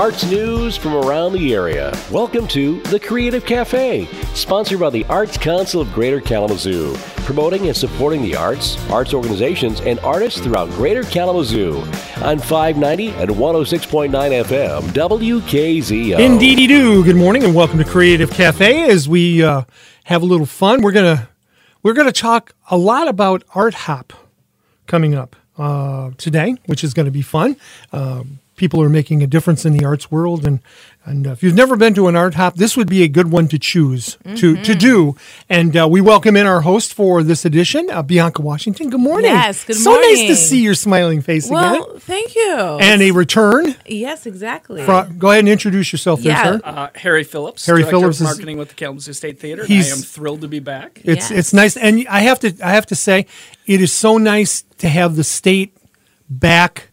arts news from around the area. Welcome to The Creative Cafe, sponsored by the Arts Council of Greater Kalamazoo, promoting and supporting the arts, arts organizations, and artists throughout Greater Kalamazoo on 590 and 106.9 FM, WKZO. Indeedy do. Good morning and welcome to Creative Cafe. As we uh, have a little fun, we're gonna we're gonna talk a lot about Art Hop coming up uh, today, which is going to be fun. Um, people are making a difference in the arts world, and and uh, if you've never been to an art hop, this would be a good one to choose to to do. And uh, we welcome in our host for this edition, uh, Bianca Washington. Good morning. Yes, good morning. so nice to see your smiling face Well, again. thank you. And a return. yes, exactly. Fro- Go ahead and introduce yourself, there, Yeah. sir. Uh, Harry Phillips, Harry Director Phillips of is- Marketing with the Kalamazoo State Theater. He's- I am thrilled to be back. It's Yes. it's nice, and I have to I have to say, it is so nice to have the state back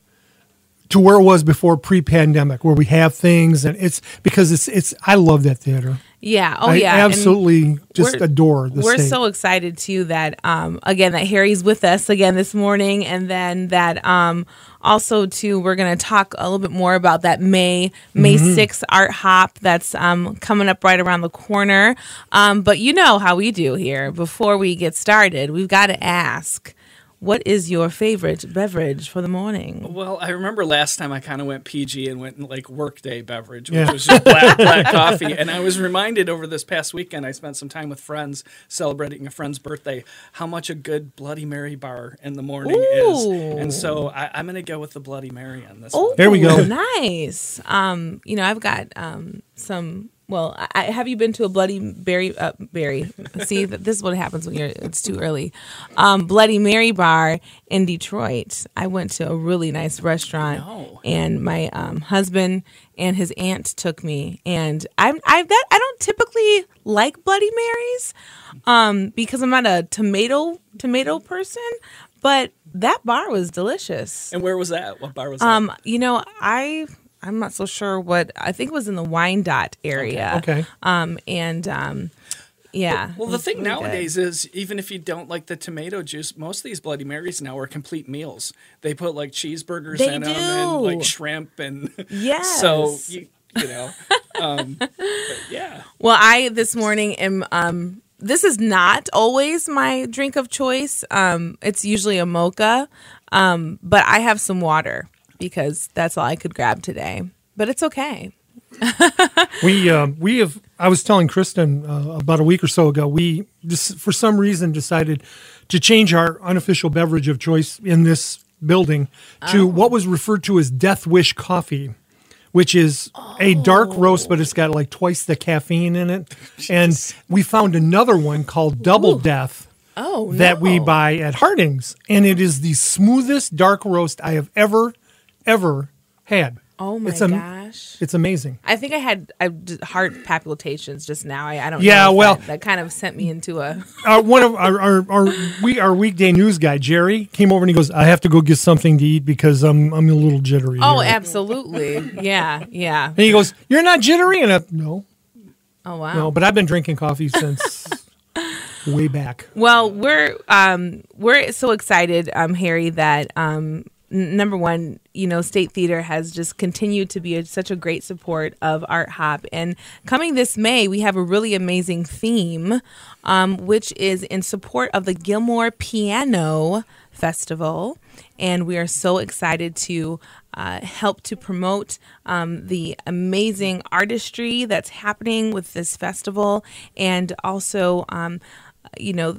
to where it was before pre-pandemic, where we have things, and it's because it's it's I love that theater. yeah. Oh, I yeah. and absolutely just we're- adore the We're state. so excited too that um again that Harry's with us again this morning, and then that um also too we're gonna talk a little bit more about that May May Mm-hmm. 6th art hop that's um coming up right around the corner. Um, but you know how we do here. Before we get started, we've got to ask. What is your favorite beverage for the morning? Well, I remember last time I kind of went PG and went in like workday beverage, which Yeah. was just black, black coffee. And I was reminded over this past weekend, I spent some time with friends celebrating a friend's birthday, how much a good Bloody Mary bar in the morning is. And so I, I'm going to go with the Bloody Mary on this Oh, one. There we go. Nice. Um, you know, I've got um some. Well, I, have you been to a Bloody Berry? Uh, Berry. See, th- this is what happens when you're. It's too early. Um, Bloody Mary bar in Detroit. I went to a really nice restaurant, No. and my um, husband and his aunt took me. And I'm I that I don't typically like Bloody Marys, um, because I'm not a tomato tomato person, but that bar was delicious. And where was that? What bar was that? Um, you know, I I'm not so sure what I think it was in the Wyandotte area. Okay. Um, and um, yeah. Well, the thing really good. nowadays is even if you don't like the tomato juice, most of these Bloody Marys now are complete meals. They put like cheeseburgers They in them and like shrimp and Yes. so you you know, um, but yeah. Well, I this morning am um this is not always my drink of choice. Um, it's usually a mocha. Um, but I have some water because that's all I could grab today. But it's okay. we uh, we have. I was telling Kristen uh, about a week or so ago. We just for some reason decided to change our unofficial beverage of choice in this building to Oh. what was referred to as Death Wish coffee, which is a dark roast, but it's got like twice the caffeine in it. And we found another one called Double Death Oh, that we buy at Harding's, and it is the smoothest dark roast I have ever ever had. Oh my it's am- gosh. It's amazing. I think I had I, heart palpitations just now. I, I don't. Yeah, well- that, that kind of sent me into a. uh, one of our, our, our we our weekday news guy Jerry came over and he goes, "I have to go get something to eat because I'm I'm a little jittery." Oh, here." absolutely. Yeah, yeah. and he goes, "You're not jittery?" And I, no, Oh wow. no, but I've been drinking coffee since way back. Well, we're um we're so excited, um, Harry, that um number one, you know, State Theater has just continued to be a, such a great support of Art Hop, and coming this May, we have a really amazing theme, um, which is in support of the Gilmore Piano Festival, and we are so excited to. Uh, help to promote um, the amazing artistry that's happening with this festival, and also um, you know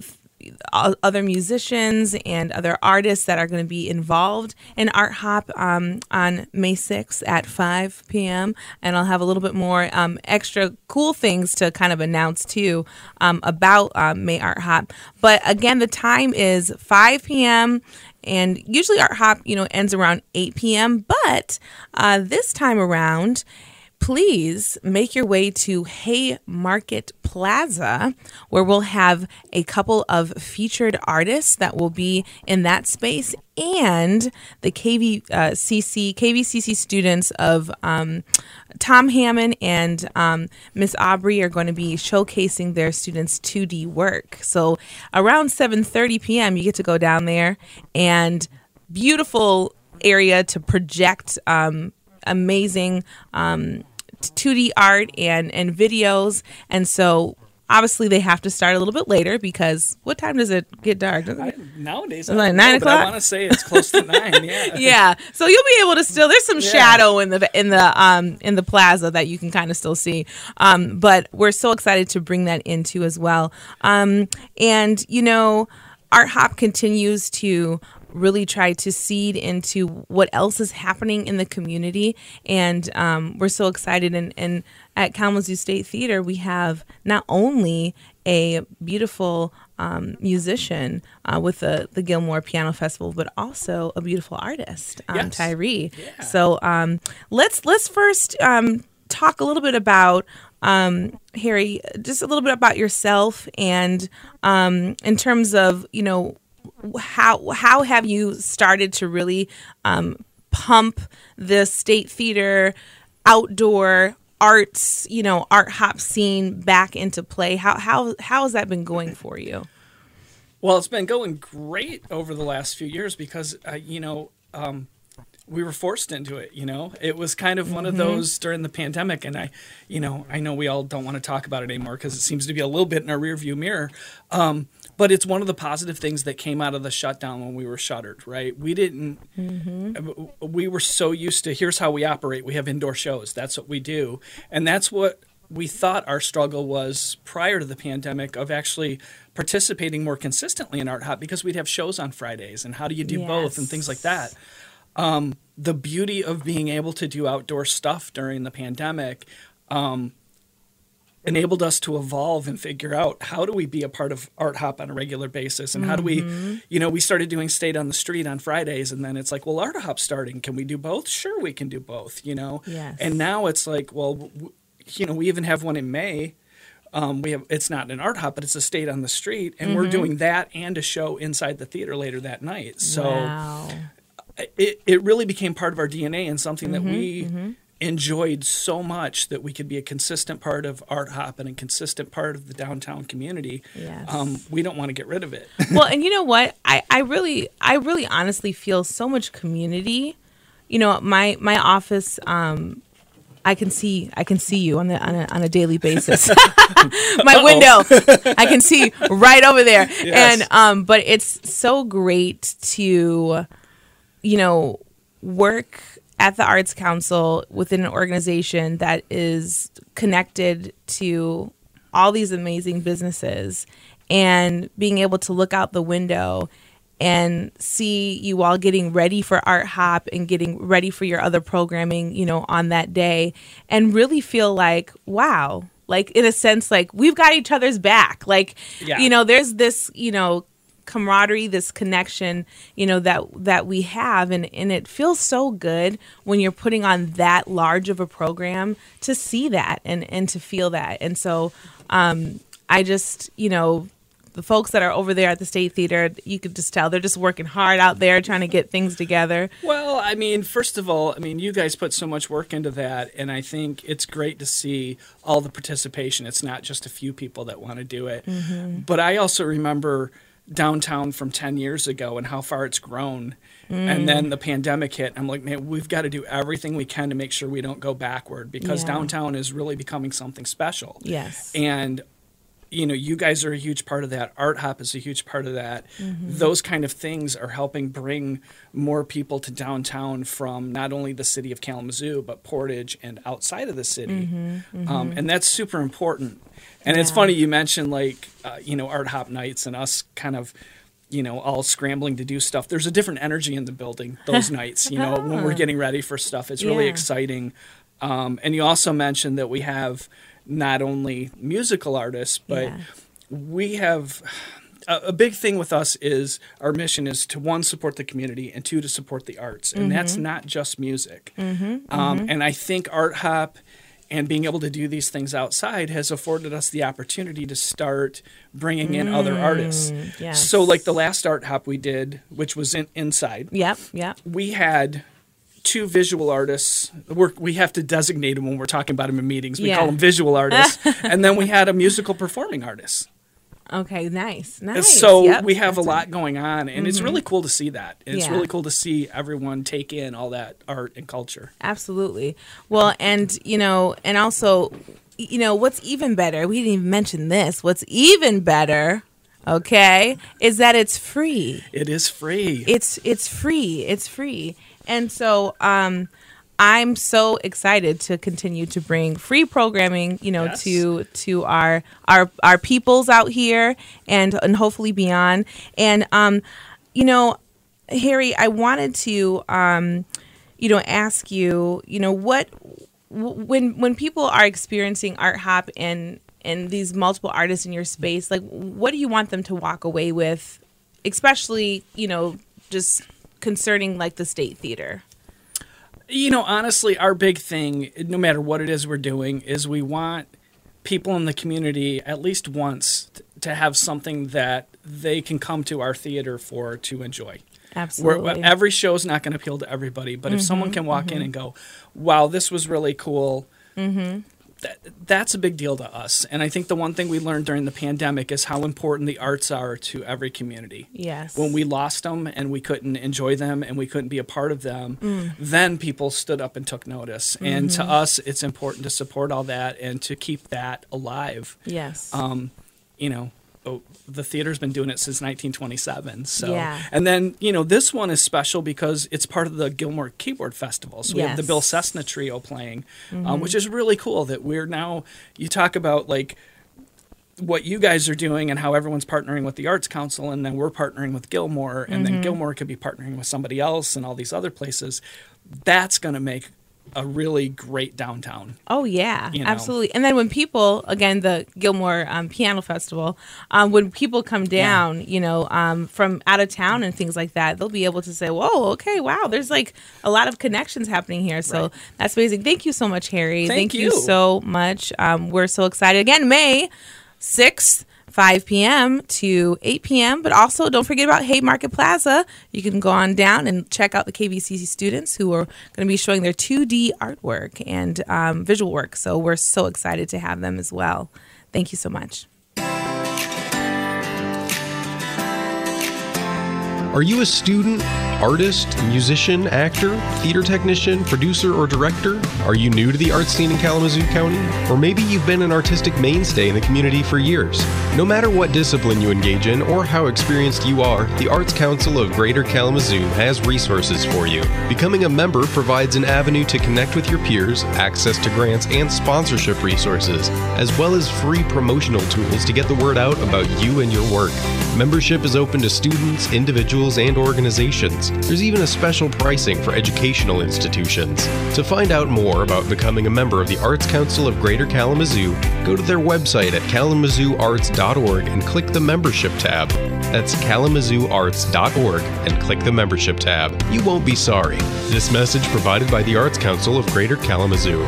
other musicians and other artists that are going to be involved in art hop um, on may 6th at 5 p.m and i'll have a little bit more um, extra cool things to kind of announce too um, about um, may art hop. But again the time is 5 p.m and usually art hop you know ends around 8 p.m but uh, this time around please make your way to Haymarket Plaza, where we'll have a couple of featured artists that will be in that space, and the KVCC KVCC students of um, Tom Hammond and um, Miss Aubrey are going to be showcasing their students' 2D work. So around 7:30 p.m., you get to go down there and beautiful area to project um, amazing um, 2D art and and videos, and so obviously they have to start a little bit later because what time does it get dark? I, nowadays, Like I nine know, but I want to say it's close to nine. Yeah. yeah so you'll be able to still there's some Yeah. shadow in the in the um in the plaza that you can kind of still see um but we're so excited to bring that into as well um and you know art hop continues to really try to seed into what else is happening in the community and um, we're so excited and, and at kalamazoo state theater we have not only a beautiful um, musician uh, with the, the Gilmore Piano Festival, but also a beautiful artist, um, Yes. Tyree. So um, let's let's first um, talk a little bit about um, Harry, just a little bit about yourself, and um, in terms of you know how how have you started to really um, pump the state theater outdoor arts you know art hop scene back into play? How how how has that been going for you? Well, it's been going great over the last few years because, uh, you know, um, we were forced into it. You know, it was kind of one of those during the pandemic, and I, you know, I know we all don't want to talk about it anymore because it seems to be a little bit in our rearview mirror. Um, but it's one of the positive things that came out of the shutdown when we were shuttered. Right? We didn't. uh, We were so used to here's how we operate. We have indoor shows. That's what we do, and that's what we thought our struggle was prior to the pandemic of actually participating more consistently in Art Hop because we'd have shows on Fridays and how do you do both and things like that. Um, the beauty of being able to do outdoor stuff during the pandemic um, enabled us to evolve and figure out how do we be a part of Art Hop on a regular basis and how do we, you know, we started doing State on the Street on Fridays and then it's like, well, Art hop starting. Can we do both? Sure, we can do both, you know? Yes. And now it's like, well, w- you know, we even have one in May. Um, we have it's not an art hop, but it's a state on the street, and we're doing that and a show inside the theater later that night. So wow it it really became part of our DNA and something that we enjoyed so much that we could be a consistent part of art hop and a consistent part of the downtown community. Yes. Um, we don't want to get rid of it. well and you know what I, I really i really honestly feel so much community you know my my office um I can see I can see you on the on a, on a daily basis. My window, I can see right over there. Yes. And um, but it's so great to, you know, work at the Arts Council within an organization that is connected to all these amazing businesses and being able to look out the window and see you all getting ready for art hop and getting ready for your other programming you know on that day and really feel like wow like in a sense like we've got each other's back like Yeah. you know there's this you know camaraderie this connection you know that that we have and and it feels so good when you're putting on that large of a program to see that and and to feel that and so um i just you know the folks that are over there at the state theater you could just tell they're just working hard out there trying to get things together Well, I mean, first of all, I mean, you guys put so much work into that, and I think it's great to see all the participation. It's not just a few people that want to do it. But I also remember downtown from 10 years ago and how far it's grown. And then the pandemic hit. I'm like, man, we've got to do everything we can to make sure we don't go backward because Yeah. downtown is really becoming something special. yes And you know, you guys are a huge part of that. Art Hop is a huge part of that. Those kind of things are helping bring more people to downtown from not only the city of Kalamazoo, but Portage and outside of the city. Um, and that's super important. And it's funny you mentioned like, uh, you know, Art Hop nights and us kind of, you know, all scrambling to do stuff. There's a different energy in the building those nights, you know, when we're getting ready for stuff. It's really Yeah. exciting. Um, and you also mentioned that we have not only musical artists, but Yeah. we have a, a big thing with us is our mission is to one support the community and two to support the arts, and that's mm-hmm. not just music. Mm-hmm. Um, mm-hmm. and I think Art Hop and being able to do these things outside has afforded us the opportunity to start bringing in other mm, artists. yes. So, like the last Art Hop we did, which was in, inside, yep yep we had two visual artists. We're, we have to designate them when we're talking about them in meetings. We Yeah. call them visual artists, and then we had a musical performing artist. Okay, nice, nice. So Yep, we have a Mm-hmm. lot going on, and it's really cool to see that. And It's Yeah. really cool to see everyone take in all that art and culture. Absolutely. Well, and you know, and also, you know, what's even better? We didn't even mention this. What's even better, okay, is that it's free. It is free. It's it's free. It's free. And so, um, I'm so excited to continue to bring free programming, you know, Yes. to to our our our peoples out here and and hopefully beyond. And um, you know, Harry, I wanted to um, you know, ask you, you know, what when when people are experiencing art hop and and these multiple artists in your space, like what do you want them to walk away with, especially, you know, just concerning like the state theater? you know, honestly, our big thing, no matter what it is we're doing, is we want people in the community at least once to have something that they can come to our theater for to enjoy. We're, Absolutely. every show is not going to appeal to everybody, but if someone mm-hmm, can walk in mm-hmm. and go, "Wow, this was really cool," mm-hmm. That, that's a big deal to us. And I think the one thing we learned during the pandemic is how important the arts are to every community. yes. When we lost them and we couldn't enjoy them and we couldn't be a part of them, Mm. then people stood up and took notice. And Mm-hmm. to us, it's important to support all that and to keep that alive. yes. Um, you know, oh, the theater's been doing it since 1927. So, Yeah. and then you know, this one is special because it's part of the Gilmore Keyboard Festival. So we have the Bill Yes. Mm-hmm. Cessna Trio playing, um, which is really cool. That we're now. You talk about like what you guys are doing and how everyone's partnering with the Arts Council, and then we're partnering with Gilmore, and Mm-hmm. then Gilmore could be partnering with somebody else and all these other places. That's going to make a really great downtown. Oh yeah, you know. absolutely. And then when people, again, the Gilmore um, Piano Festival, um, when people come down, you know, um, from out of town and things like that, they'll be able to say, "Whoa, okay, wow, there's like a lot of connections happening here." So Right. that's amazing. Thank you so much, Harry. Thank you. you. so much. Um, we're so excited. Again, May sixth. 5 p.m. to 8 p.m. But also, don't forget about Haymarket Plaza. You can go on down and check out the KVCC students who are going to be showing their 2D artwork and um, visual work. So we're so excited to have them as well. Thank you so much. Are you a student, artist, musician, actor, theater technician, producer, or director? Are you new to the art scene in Kalamazoo County? Or maybe you've been an artistic mainstay in the community for years. No matter what discipline you engage in or how experienced you are, the Arts Council of Greater Kalamazoo has resources for you. Becoming a member provides an avenue to connect with your peers, access to grants and sponsorship resources, as well as free promotional tools to get the word out about you and your work. Membership is open to students, individuals, and organizations. There's even a special pricing for educational institutions. To find out more about becoming a member of the Arts Council of Greater Kalamazoo, go to their website at kalamazooarts.org and click the membership tab. That's kalamazooarts.org and click the membership tab. You won't be sorry. This message provided by the Arts Council of Greater Kalamazoo.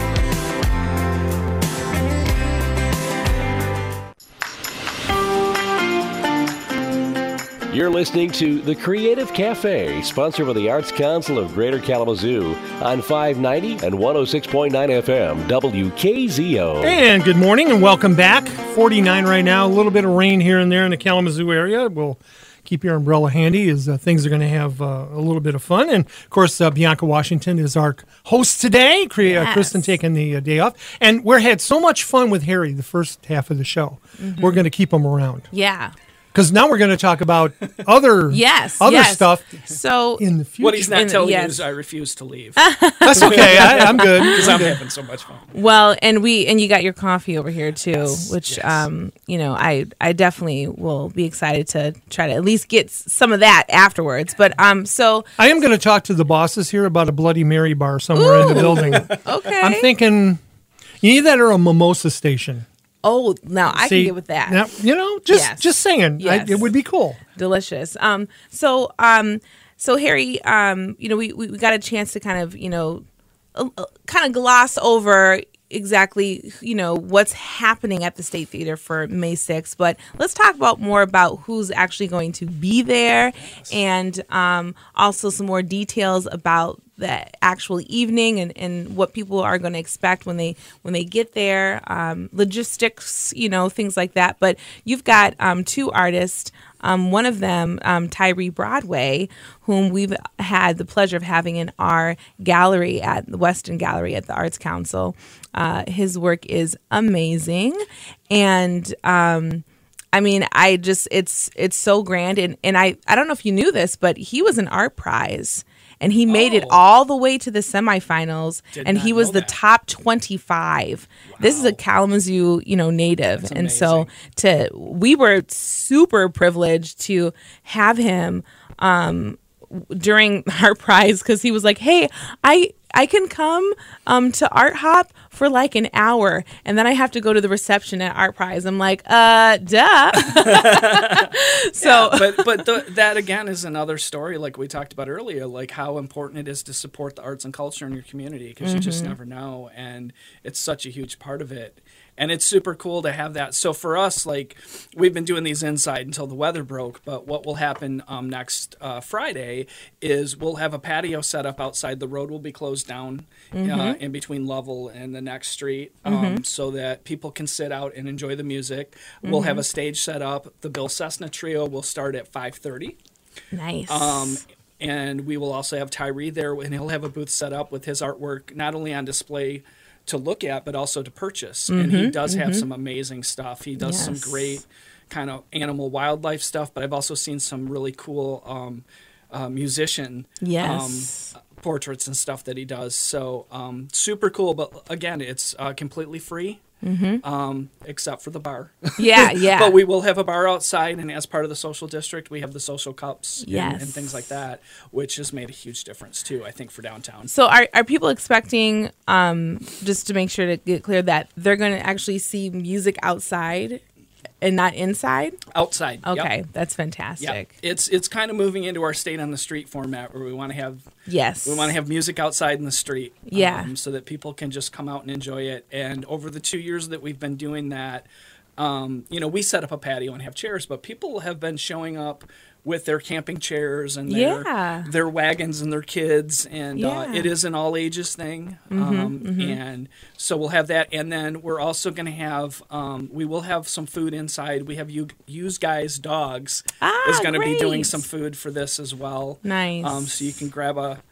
You're listening to The Creative Cafe, sponsored by the Arts Council of Greater Kalamazoo on 590 and 106.9 FM, WKZO. And good morning and welcome back. 49 right now. A little bit of rain here and there in the Kalamazoo area. We'll keep your umbrella handy as uh, things are going to have uh, a little bit of fun. And of course, uh, Bianca Washington is our host today. Cre- uh, Yes. Kristen taking the uh, day off. And we had so much fun with Harry the first half of the show. Mm-hmm. We're going to keep him around Yeah. Because now we're going to talk about other Yes. other yes. stuff So in the future. What he's not And- telling you yes. is I refuse to leave That's okay. I, I'm good. because I'm having so much fun. Well, and we and you got your coffee over here too, Yes, which yes. um, you know, I I definitely will be excited to try to at least get some of that afterwards. But um, so I am going to talk to the bosses here about a Bloody Mary bar somewhere in the building. okay. I'm thinking you need that or a mimosa station. Oh, now I See, can get with that. now, you know, just Yes. just saying, I- it would be cool. delicious. Um, so um, so Harry, um, you know, we, we we got a chance to kind of you know, uh, uh, kind of gloss over exactly you know what's happening at the State Theater for May 6th, but let's talk about more about who's actually going to be there, and um, also some more details about the actual evening and, and what people are going to expect when they when they get there, um, logistics, you know, things like that. But you've got um, two artists. Um, one of them, um, Tyree Broadway, whom we've had the pleasure of having in our gallery at the Weston Gallery at the Arts Council. Uh, his work is amazing, and um, I mean, I just it's it's so grand, and and I I don't know if you knew this, but he was an art prize. And he made it Oh. all the way to the semifinals, Did and he was the that. top twenty-five. This is a Kalamazoo, you know, native, That's and so to we were super privileged to have him um, during Art Prize because he was like, "Hey, I I can come um, to Art Hop for like an hour, and then I have to go to the reception at Art Prize." I'm like, "Uh, duh." so but but the, that again is another story like we talked about earlier like how important it is to support the arts and culture in your community because you just never know and it's such a huge part of it and it's super cool to have that. So for us like we've been doing these inside until the weather broke but what will happen um, next uh, friday is we'll have a patio set up outside. The road will be closed down uh, in between Lovell and the next street um, so that people can sit out and enjoy the music. We'll have a stage set up. The bill cessna trio will start at 5.30 nice. um, and we will also have Tyree there, and he'll have a booth set up with his artwork not only on display to look at, but also to purchase. And he does have some amazing stuff. He does some great kind of animal wildlife stuff, but I've also seen some really cool um, uh, musician Yes. um, portraits and stuff that he does. So um, super cool. But again, it's uh, completely free. Um, except for the bar. yeah, yeah. But we will have a bar outside, and as part of the social district, we have the social cups and- and, things like that, which has made a huge difference too. I think for downtown. So are are people expecting um just to make sure to get clear that they're going to actually see music outside and not inside? Outside, yep. Okay, that's Yep. fantastic. It's it's kind of moving into our state on the street format where we want to have Yes. we want to have music outside in the street, Yeah. um, so that people can just come out and enjoy it. And over the two years that we've been doing that, um, you know, we set up a patio and have chairs, but people have been showing up with their camping chairs and their Yeah. their wagons and their kids, and uh, Yeah. Mm-hmm, it is an all ages thing. um, And so we'll have that, and then we're also going to have um, we will have some food inside. We have you use guys dogs Ah, is going to be doing some food for this as well. Nice. Um, so you can grab a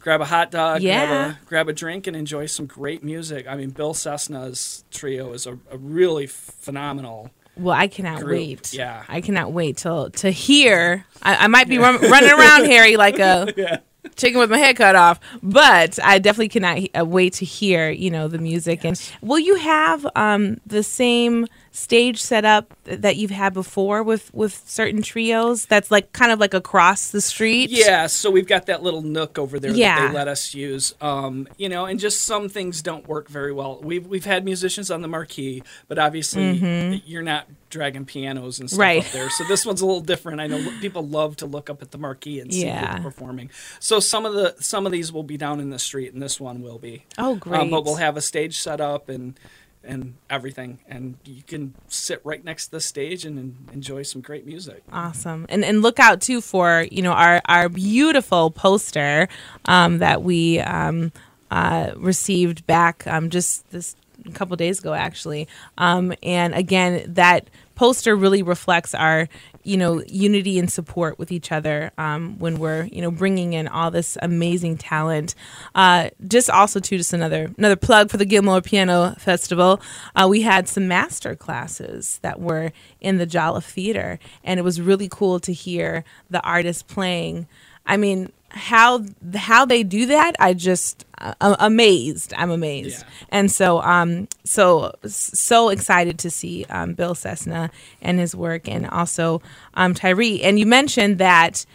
grab a hot dog, Yeah. grab a grab a drink, and enjoy some great music. I mean, Bill Cessna's trio is a, a really phenomenal. Well, I cannot group, wait. yeah. I cannot wait till to hear. I, I might be run, running around, Harry, like a chicken with my head cut off, but I definitely cannot he- uh, wait to hear. You know the music. And will you have um, the same stage set up that you've had before with with certain trios? That's like kind of like across the street. Yeah, so we've got that little nook over there that Yeah. they let us use. Um, you know, and just some things don't work very well. We've we've had musicians on the marquee, but obviously you're not dragging pianos and stuff Mm-hmm. Right. up there. So this one's a little different. I know people love to look up at the marquee and see Yeah. people performing. So some of the some of these will be down in the street, and this one will be. Oh, Um, great. but we'll have a stage set up and and everything, and you can sit right next to the stage and, en- enjoy some great music. Awesome. And and look out too for, you know, our our beautiful poster um, that we um, uh, received back um, just this a couple days ago actually. Um, and again, that poster really reflects our you know unity and support with each other um, when we're you know bringing in all this amazing talent. Uh, just also too just another another plug for the gilmore piano festival. Uh, we had some master classes that were in the jolliffe theater and it was really cool to hear the artists playing. I mean how how they do that i just uh, amazed. I'm amazed. Yeah. and so um so so excited to see um, bill cessna and his work and also um, tyree. And you mentioned that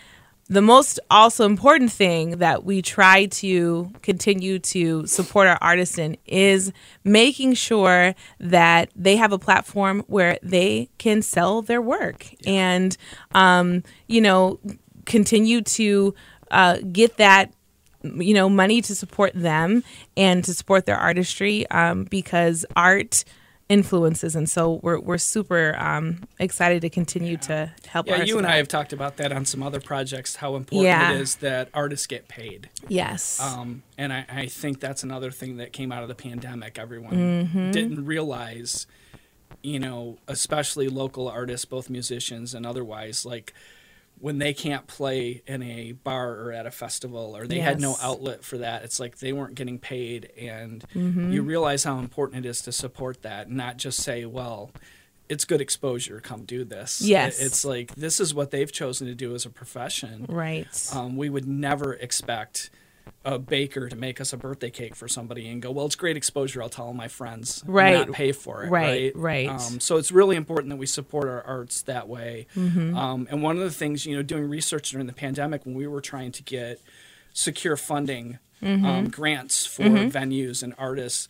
the most also important thing that we try to continue to support our artists in is making sure that they have a platform where they can sell their work and um, you know continue to uh, get that you know money to support them and to support their artistry um, because art influences, and so we're we're super um, excited to continue to help. Yeah, you and I have talked about that on some other projects. How important Yeah. it is that artists get paid. Yes. Um, and I, I think that's another thing that came out of the pandemic. Everyone Mm-hmm. didn't realize, you know, especially local artists, both musicians and otherwise, like when they can't play in a bar or at a festival or they had no outlet for that, it's like they weren't getting paid. And Mm-hmm. you realize how important it is to support that, not just say, well, it's good exposure, come do this. Yes. It's like this is what they've chosen to do as a profession. right. Um, we would never expect a baker to make us a birthday cake for somebody and go, well, it's great exposure. I'll tell all my friends, Right. Pay for it, Right, right? right. Um, so it's really important that we support our arts that way. Mm-hmm. Um, and one of the things, you know, doing research during the pandemic when we were trying to get secure funding, Mm-hmm. um, grants for venues and artists,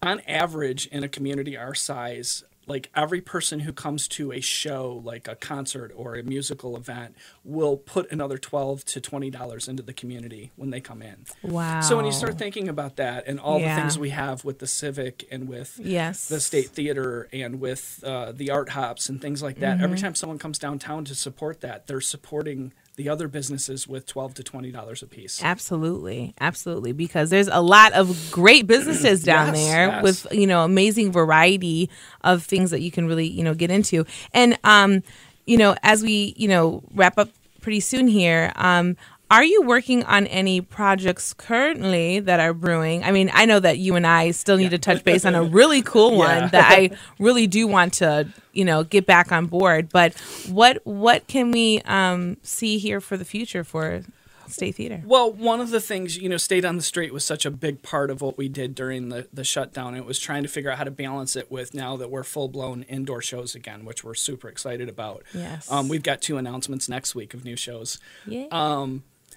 on average in a community our size like every person who comes to a show like a concert or a musical event will put another 12 to 20 dollars into the community when they come in wow. so when you start thinking about that and all Yeah. the things we have with the civic and with yes, the state theater and with uh, the art hops and things like that Mm-hmm. every time someone comes downtown to support that they're supporting the other businesses with 12 to 20 dollars a piece Absolutely, absolutely. Because there's a lot of great businesses down Yes, there yes. with you know amazing variety of things that you can really you know get into. And um, you know, as we you know wrap up pretty soon here, um, are you working on any projects currently that are brewing? I mean, I know that you and I still need to touch base on a really cool one Yeah. that I really do want to you know get back on board. But what what can we um, see here for the future for State Theater? Well, one of the things, you know, State on the Street was such a big part of what we did during the, the shutdown. It was trying to figure out how to balance it with now that we're full blown indoor shows again, which we're super excited about. Yes. Um, we've got two announcements next week of new shows. Yeah.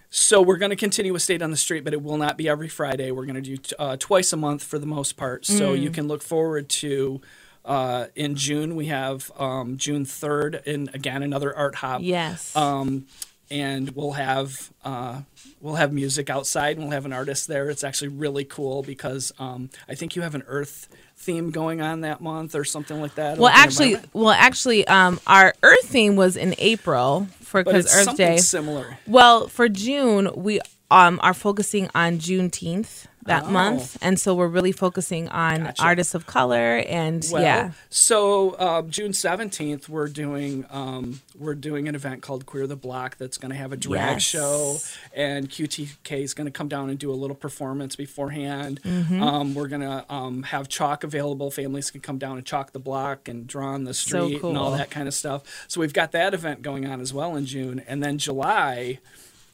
So we're going to continue with State on the Street, but it will not be every Friday. We're going to do uh, twice a month for the most part. So Mm. you can look forward to. Uh, in June, we have um, June 3rd, and again, another art hop. Yes. Um, and we'll have uh, we'll have music outside and we'll have an artist there. It's actually really cool because um, I think you have an Earth theme going on that month or something like that. well, actually, well, actually, um, our Earth theme was in April for because Earth Day. similar. Well, for June, we um are focusing on Juneteenth that Oh. month, and so we're really focusing on Gotcha. artists of color and Well, yeah. so uh, June seventeenth, we're doing um, we're doing an event called Queer the Block that's going to have a drag Yes. show, and QTK is going to come down and do a little performance beforehand. Mm-hmm. Um, we're going to um, have chalk available. Families can come down and chalk the block and draw on the So street and all that kind of stuff. So we've got that event going on as well in June, and then July.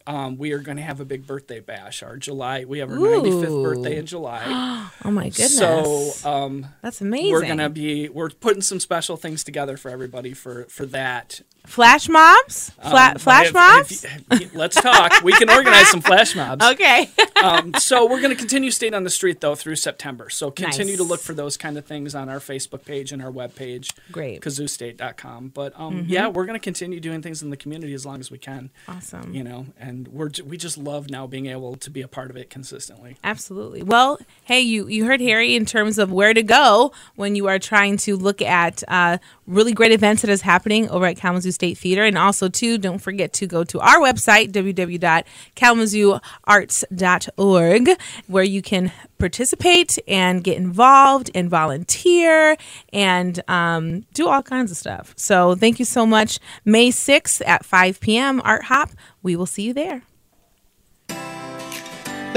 Um, we are going to have a big birthday bash. Our July, we have our 95th birthday in July. Oh my goodness, so um, that's amazing. we're gonna be we're putting some special things together for everybody for for that. Flash mobs, Fla- Um, flash if- mobs. if you- let's talk. We can organize some flash mobs. okay. Um, so we're going to continue State on the Street though through September. So continue to look for those kind of things on our Facebook page and our webpage, Great. kazoostate.com. But um, yeah, we're going to continue doing things in the community as long as we can. Awesome. You know, and we're we just love now being able to be a part of it consistently. Absolutely. Well, hey, you you heard Harry in terms of where to go when you are trying to look at uh, really great events that is happening over at Kalamazoo State Theater, and also too, don't forget to go to our website www.kalamazooarts.org, where you can participate and get involved and volunteer and um, do all kinds of stuff. So, thank you so much. May sixth at five p.m. Art Hop. We will see you there.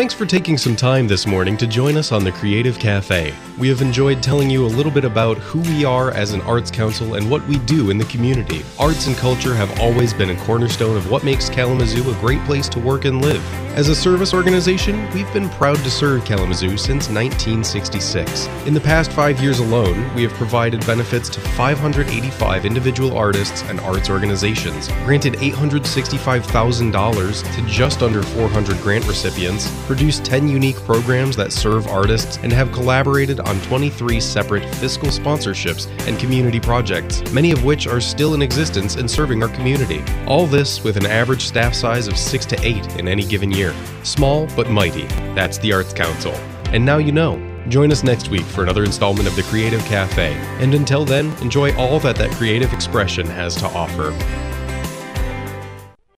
Thanks for taking some time this morning to join us on the Creative Cafe. We have enjoyed telling you a little bit about who we are as an arts council and what we do in the community. Arts and culture have always been a cornerstone of what makes Kalamazoo a great place to work and live. As a service organization, we've been proud to serve Kalamazoo since 1966. In the past five years alone, we have provided benefits to 585 individual artists and arts organizations, granted $865,000 to just under 400 grant recipients, produced 10 unique programs that serve artists, and have collaborated on 23 separate fiscal sponsorships and community projects, many of which are still in existence and serving our community. All this with an average staff size of 6 to 8 in any given year. Small but mighty. That's the Arts Council. And now you know. Join us next week for another installment of The Creative Cafe. And until then, enjoy all that that creative expression has to offer.